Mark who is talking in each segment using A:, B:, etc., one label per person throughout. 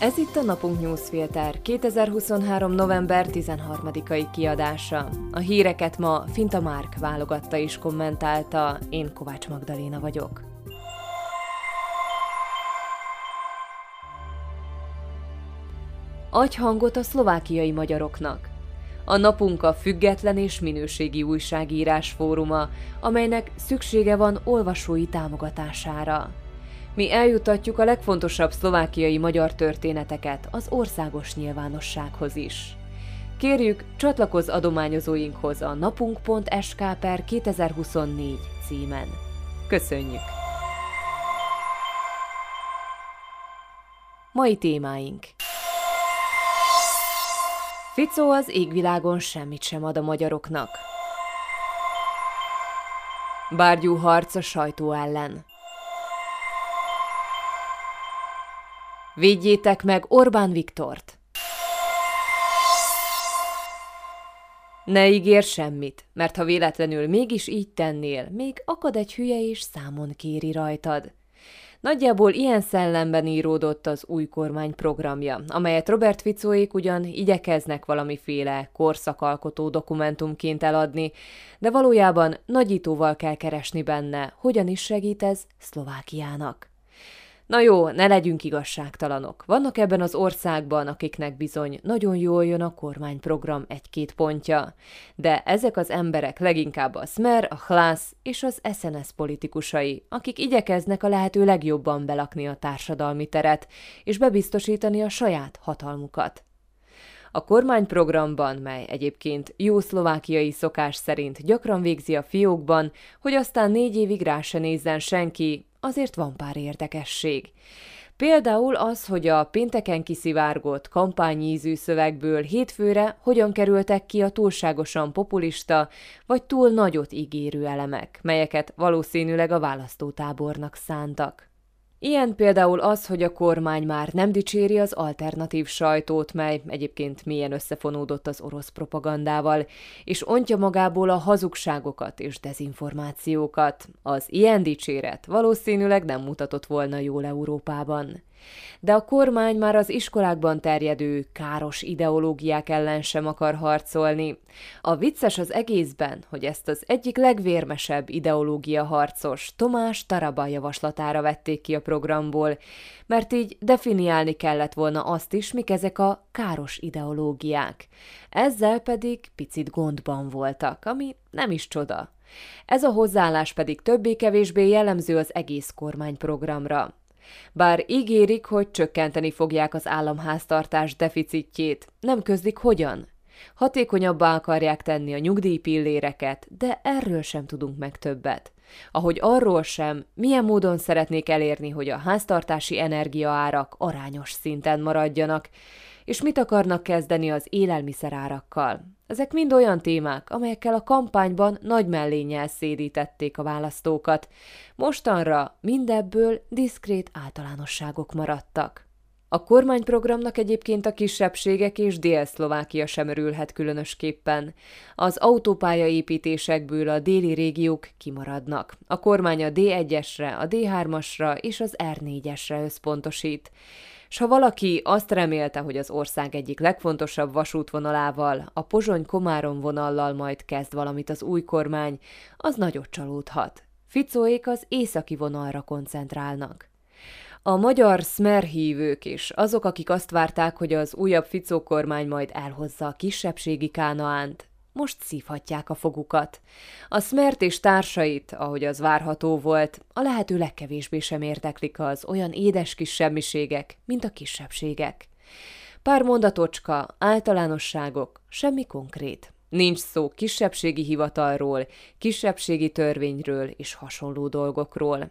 A: Ez itt a Napunk Newsfilter 2023. november 13-ai kiadása. A híreket ma Finta Márk válogatta és kommentálta, én Kovács Magdaléna vagyok. Adj hangot a szlovákiai magyaroknak. A napunk a független és minőségi újságírás fóruma, amelynek szüksége van olvasói támogatására. Mi eljutatjuk a legfontosabb szlovákiai magyar történeteket az országos nyilvánossághoz is. Kérjük, csatlakozz adományozóinkhoz a napunk.sk per 2024 címen. Köszönjük! Mai témáink Ficó az égvilágon semmit sem ad a magyaroknak. Bárgyú harc a sajtó ellen. Védjétek meg Orbán Viktort! Ne ígér semmit, mert ha véletlenül mégis így tennél, még akad egy hülye és számon kéri rajtad. Nagyjából ilyen szellemben íródott az új kormány programja, amelyet Robert Ficóék ugyan igyekeznek valamiféle korszakalkotó dokumentumként eladni, de valójában nagyítóval kell keresni benne, hogyan is segít ez Szlovákiának. Na jó, ne legyünk igazságtalanok. Vannak ebben az országban, akiknek bizony nagyon jól jön a kormányprogram egy-két pontja. De ezek az emberek leginkább a Smer, a Hlász és az SNS politikusai, akik igyekeznek a lehető legjobban belakni a társadalmi teret, és bebiztosítani a saját hatalmukat. A kormányprogramban, mely egyébként jó szlovákiai szokás szerint gyakran végzi a fiókban, hogy aztán négy évig rá se nézzen senki, azért van pár érdekesség. Például az, hogy a pénteken kiszivárgott kampányízű szövegből hétfőre hogyan kerültek ki a túlságosan populista vagy túl nagyot ígérő elemek, melyeket valószínűleg a választótábornak szántak. Ilyen például az, hogy a kormány már nem dicséri az alternatív sajtót, mely egyébként milyen összefonódott az orosz propagandával, és ontja magából a hazugságokat és dezinformációkat. Az ilyen dicséret valószínűleg nem mutatott volna jól Európában de a kormány már az iskolákban terjedő káros ideológiák ellen sem akar harcolni. A vicces az egészben, hogy ezt az egyik legvérmesebb ideológia harcos Tomás Taraba javaslatára vették ki a programból, mert így definiálni kellett volna azt is, mik ezek a káros ideológiák. Ezzel pedig picit gondban voltak, ami nem is csoda. Ez a hozzáállás pedig többé-kevésbé jellemző az egész kormányprogramra. Bár ígérik, hogy csökkenteni fogják az államháztartás deficitjét, nem közlik hogyan. Hatékonyabbá akarják tenni a nyugdíjpilléreket, de erről sem tudunk meg többet. Ahogy arról sem, milyen módon szeretnék elérni, hogy a háztartási energiaárak arányos szinten maradjanak, és mit akarnak kezdeni az élelmiszerárakkal. Ezek mind olyan témák, amelyekkel a kampányban nagy mellénnyel szédítették a választókat. Mostanra mindebből diszkrét általánosságok maradtak. A kormányprogramnak egyébként a kisebbségek és Dél-Szlovákia sem örülhet különösképpen. Az autópályaépítésekből a déli régiók kimaradnak. A kormány a D1-esre, a D3-asra és az R4-esre összpontosít s ha valaki azt remélte, hogy az ország egyik legfontosabb vasútvonalával, a Pozsony-Komárom vonallal majd kezd valamit az új kormány, az nagyot csalódhat. Ficóék az északi vonalra koncentrálnak. A magyar Smer hívők is, azok, akik azt várták, hogy az újabb Ficó kormány majd elhozza a kisebbségi Kánaánt, most szívhatják a fogukat. A Smert és társait, ahogy az várható volt, a lehető legkevésbé sem érteklik az olyan édes kis semmiségek, mint a kisebbségek. Pár mondatocska, általánosságok, semmi konkrét. Nincs szó kisebbségi hivatalról, kisebbségi törvényről és hasonló dolgokról.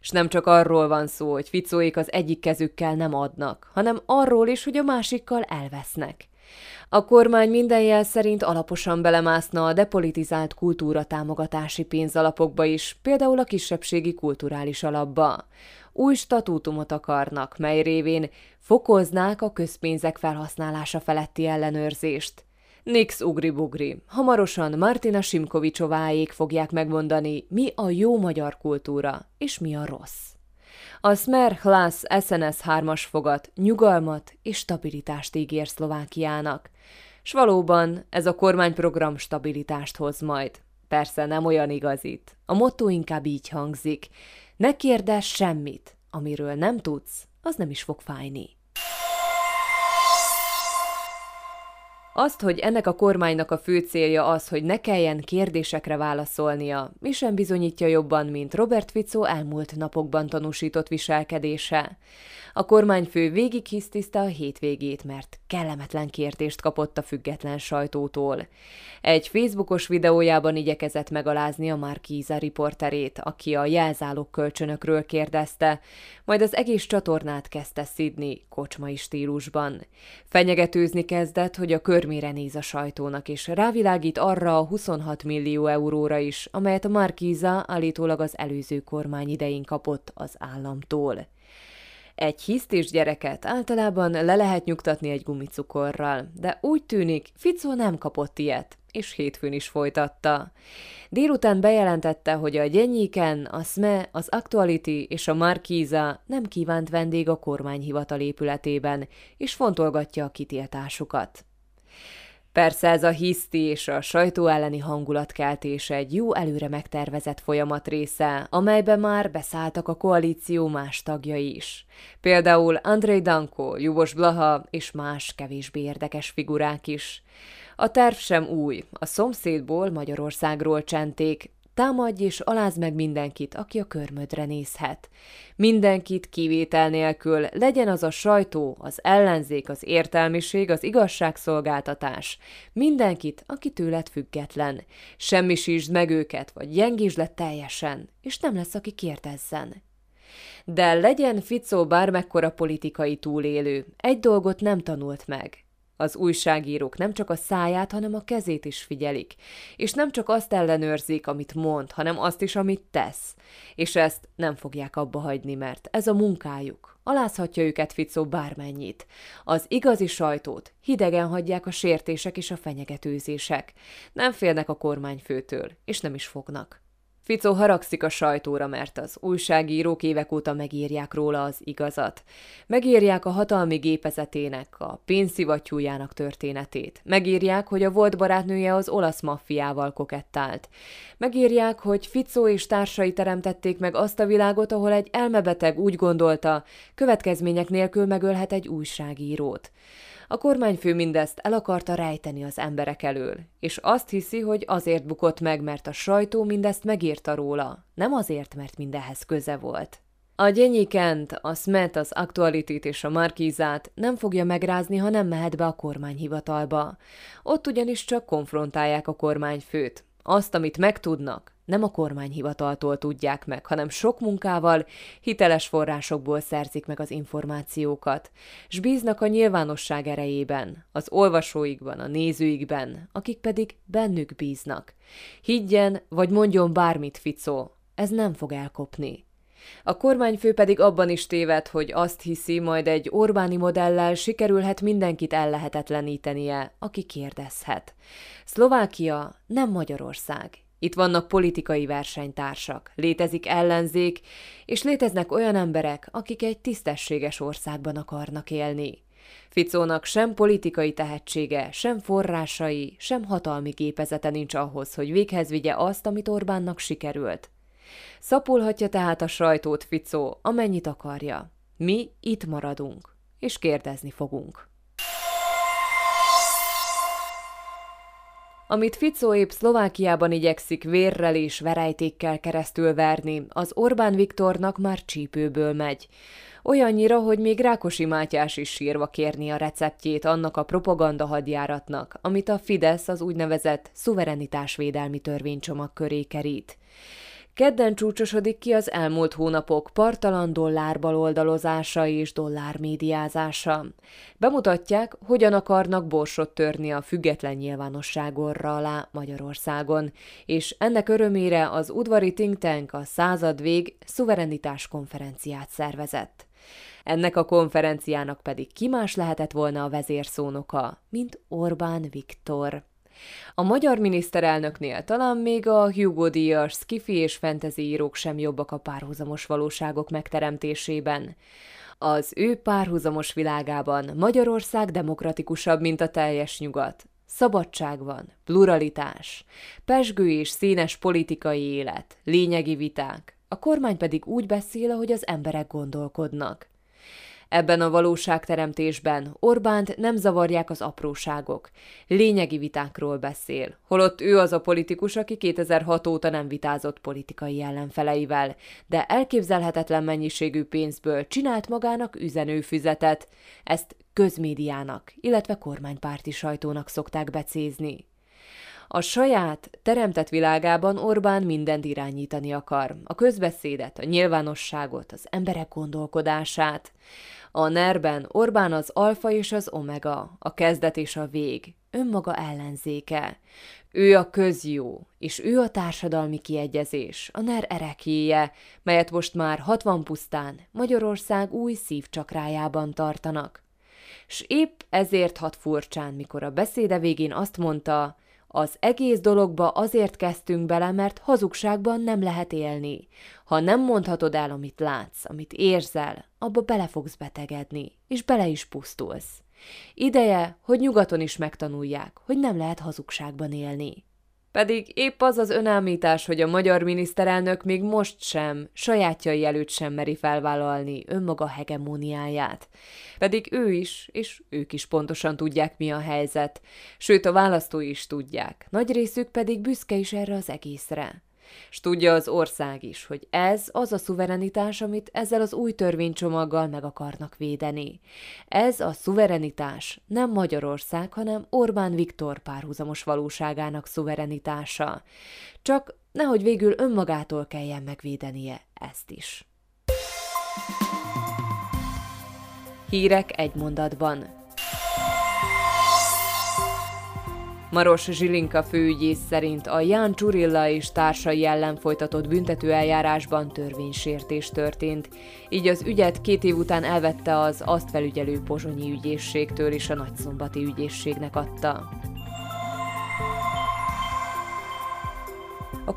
A: És nem csak arról van szó, hogy ficóik az egyik kezükkel nem adnak, hanem arról is, hogy a másikkal elvesznek. A kormány minden jel szerint alaposan belemászna a depolitizált kultúra támogatási pénzalapokba is, például a kisebbségi kulturális alapba. Új statútumot akarnak, mely révén fokoznák a közpénzek felhasználása feletti ellenőrzést. Nix ugri-bugri. Hamarosan Martina Simkovicsováék fogják megmondani, mi a jó magyar kultúra, és mi a rossz. A Smer Hlas SNS 3-as fogat nyugalmat és stabilitást ígér Szlovákiának. S valóban ez a kormányprogram stabilitást hoz majd. Persze nem olyan igazit. A motto inkább így hangzik. Ne kérdezz semmit, amiről nem tudsz, az nem is fog fájni. Azt, hogy ennek a kormánynak a fő célja az, hogy ne kelljen kérdésekre válaszolnia, mi sem bizonyítja jobban, mint Robert Fico elmúlt napokban tanúsított viselkedése. A kormányfő végig hisztiszte a hétvégét, mert kellemetlen kérdést kapott a független sajtótól. Egy Facebookos videójában igyekezett megalázni a Markíza riporterét, aki a jelzálog kölcsönökről kérdezte, majd az egész csatornát kezdte szidni kocsmai stílusban. Fenyegetőzni kezdett, hogy a körmére néz a sajtónak, és rávilágít arra a 26 millió euróra is, amelyet a Markíza állítólag az előző kormány idején kapott az államtól. Egy hisztis gyereket általában le lehet nyugtatni egy gumicukorral, de úgy tűnik, Ficó nem kapott ilyet, és hétfőn is folytatta. Délután bejelentette, hogy a Gyenyéken, a SME, az Actuality és a Markíza nem kívánt vendég a kormányhivatal épületében, és fontolgatja a kitiltásukat. Persze ez a hiszti és a sajtó elleni hangulatkeltés egy jó előre megtervezett folyamat része, amelybe már beszálltak a koalíció más tagjai is. Például Andrei Danko, Jubos Blaha és más kevésbé érdekes figurák is. A terv sem új, a szomszédból Magyarországról csenték, Támadj és aláz meg mindenkit, aki a körmödre nézhet. Mindenkit kivétel nélkül, legyen az a sajtó, az ellenzék, az értelmiség, az igazságszolgáltatás. Mindenkit, aki tőled független. Semmisítsd meg őket, vagy gyengítsd le teljesen, és nem lesz, aki kérdezzen. De legyen Ficó bármekkora politikai túlélő, egy dolgot nem tanult meg – az újságírók nem csak a száját, hanem a kezét is figyelik, és nem csak azt ellenőrzik, amit mond, hanem azt is, amit tesz. És ezt nem fogják abba hagyni, mert ez a munkájuk. Alázhatja őket Ficó bármennyit. Az igazi sajtót hidegen hagyják a sértések és a fenyegetőzések. Nem félnek a kormányfőtől, és nem is fognak. Ficó haragszik a sajtóra, mert az újságírók évek óta megírják róla az igazat. Megírják a hatalmi gépezetének, a pénzszivattyújának történetét. Megírják, hogy a volt barátnője az olasz maffiával kokettált. Megírják, hogy Ficó és társai teremtették meg azt a világot, ahol egy elmebeteg úgy gondolta, következmények nélkül megölhet egy újságírót. A kormányfő mindezt el akarta rejteni az emberek elől, és azt hiszi, hogy azért bukott meg, mert a sajtó mindezt megírta róla, nem azért, mert mindenhez köze volt. A Gyenyikent, a Smet, az Aktualitit és a Markízát nem fogja megrázni, ha nem mehet be a kormányhivatalba. Ott ugyanis csak konfrontálják a kormányfőt. Azt, amit megtudnak, nem a kormányhivataltól tudják meg, hanem sok munkával, hiteles forrásokból szerzik meg az információkat, s bíznak a nyilvánosság erejében, az olvasóikban, a nézőikben, akik pedig bennük bíznak. Higgyen, vagy mondjon bármit, Ficó, ez nem fog elkopni. A kormányfő pedig abban is téved, hogy azt hiszi, majd egy Orbáni modellel sikerülhet mindenkit ellehetetlenítenie, aki kérdezhet. Szlovákia nem Magyarország, itt vannak politikai versenytársak, létezik ellenzék, és léteznek olyan emberek, akik egy tisztességes országban akarnak élni. Ficónak sem politikai tehetsége, sem forrásai, sem hatalmi gépezete nincs ahhoz, hogy véghez vigye azt, amit Orbánnak sikerült. Szapulhatja tehát a sajtót Ficó, amennyit akarja. Mi itt maradunk, és kérdezni fogunk. Amit Fico épp Szlovákiában igyekszik vérrel és verejtékkel keresztül verni, az Orbán Viktornak már csípőből megy. Olyannyira, hogy még Rákosi Mátyás is sírva kérni a receptjét annak a propaganda hadjáratnak, amit a Fidesz az úgynevezett szuverenitásvédelmi törvénycsomag köré kerít. Kedden csúcsosodik ki az elmúlt hónapok partalan dollár baloldalozása és dollár médiázása. Bemutatják, hogyan akarnak borsot törni a független nyilvánosság orra alá Magyarországon, és ennek örömére az udvari think tank a század vég szuverenitás konferenciát szervezett. Ennek a konferenciának pedig ki más lehetett volna a vezérszónoka, mint Orbán Viktor. A magyar miniszterelnöknél talán még a Hugo Díjas skifi és fantasy írók sem jobbak a párhuzamos valóságok megteremtésében. Az ő párhuzamos világában Magyarország demokratikusabb, mint a teljes nyugat. Szabadság van, pluralitás, pesgő és színes politikai élet, lényegi viták, a kormány pedig úgy beszél, ahogy az emberek gondolkodnak. Ebben a valóságteremtésben Orbánt nem zavarják az apróságok. Lényegi vitákról beszél, holott ő az a politikus, aki 2006 óta nem vitázott politikai ellenfeleivel, de elképzelhetetlen mennyiségű pénzből csinált magának üzenőfüzetet. Ezt közmédiának, illetve kormánypárti sajtónak szokták becézni. A saját, teremtett világában Orbán mindent irányítani akar. A közbeszédet, a nyilvánosságot, az emberek gondolkodását. A nerben Orbán az alfa és az omega, a kezdet és a vég, önmaga ellenzéke. Ő a közjó, és ő a társadalmi kiegyezés, a NER erekjéje, melyet most már 60 pusztán Magyarország új szívcsakrájában tartanak. S épp ezért hat furcsán, mikor a beszéde végén azt mondta, az egész dologba azért kezdtünk bele, mert hazugságban nem lehet élni. Ha nem mondhatod el, amit látsz, amit érzel, abba bele fogsz betegedni, és bele is pusztulsz. Ideje, hogy nyugaton is megtanulják, hogy nem lehet hazugságban élni. Pedig épp az az önállítás, hogy a magyar miniszterelnök még most sem, sajátjai előtt sem meri felvállalni önmaga hegemóniáját. Pedig ő is, és ők is pontosan tudják, mi a helyzet. Sőt, a választói is tudják. Nagy részük pedig büszke is erre az egészre. S tudja az ország is, hogy ez az a szuverenitás, amit ezzel az új törvénycsomaggal meg akarnak védeni. Ez a szuverenitás nem Magyarország, hanem Orbán Viktor párhuzamos valóságának szuverenitása. Csak nehogy végül önmagától kelljen megvédenie ezt is. Hírek egy mondatban. Maros Zsilinka főügyész szerint a Ján Csurilla és társai ellen folytatott büntetőeljárásban törvénysértés történt, így az ügyet két év után elvette az azt felügyelő pozsonyi ügyészségtől és a nagyszombati ügyészségnek adta.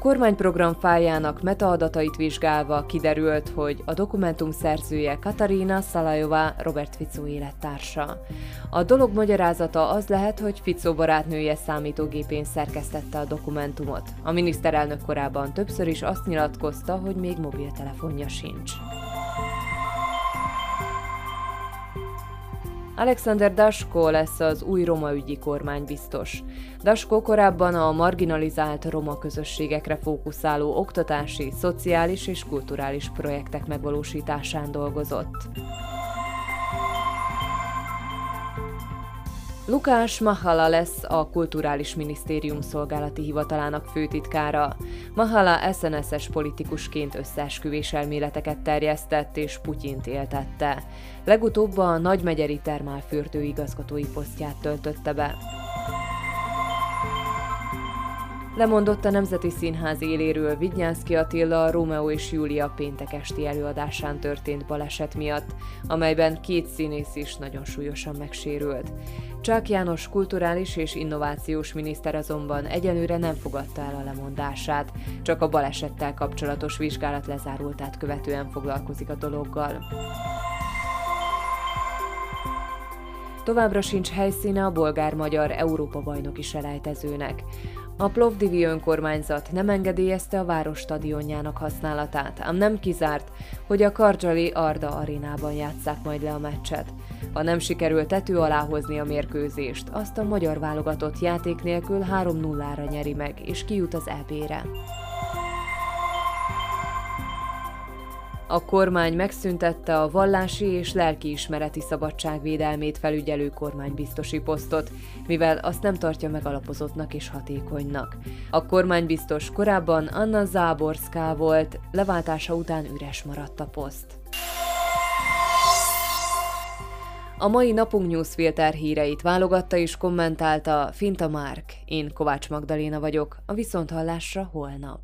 A: Kormányprogram fájának metaadatait vizsgálva kiderült, hogy a dokumentum szerzője Katarina Szalajová Robert Fico élettársa. A dolog magyarázata az lehet, hogy Fico barátnője számítógépén szerkesztette a dokumentumot. A miniszterelnök korábban többször is azt nyilatkozta, hogy még mobiltelefonja sincs. Alexander Dasko lesz az új roma ügyi kormánybiztos. Dasko korábban a marginalizált roma közösségekre fókuszáló oktatási, szociális és kulturális projektek megvalósításán dolgozott. Lukás Mahala lesz a Kulturális Minisztérium szolgálati hivatalának főtitkára. Mahala SNS-es politikusként összeesküvés elméleteket terjesztett és Putyint éltette. Legutóbb a Nagymegyeri Termálfürdő igazgatói posztját töltötte be. Lemondott a Nemzeti Színház éléről Vidnyánszki Attila Rómeó és Júlia péntek esti előadásán történt baleset miatt, amelyben két színész is nagyon súlyosan megsérült. Csák János kulturális és innovációs miniszter azonban egyenőre nem fogadta el a lemondását, csak a balesettel kapcsolatos vizsgálat lezárultát követően foglalkozik a dologgal. Továbbra sincs helyszíne a bolgár-magyar Európa-bajnoki selejtezőnek. A Plovdivi önkormányzat nem engedélyezte a város stadionjának használatát, ám nem kizárt, hogy a Kardzsali Arda arénában játsszák majd le a meccset. Ha nem sikerül tető alá hozni a mérkőzést, azt a magyar válogatott játék nélkül 3-0-ra nyeri meg, és kijut az EB-re. A kormány megszüntette a vallási és lelkiismereti szabadságvédelmét felügyelő kormánybiztosi posztot, mivel azt nem tartja megalapozottnak és hatékonynak. A kormánybiztos korábban Anna Záborská volt, leváltása után üres maradt a poszt. A mai napunk newsfilter híreit válogatta és kommentálta Finta Márk. Én Kovács Magdaléna vagyok, a Viszonthallásra holnap.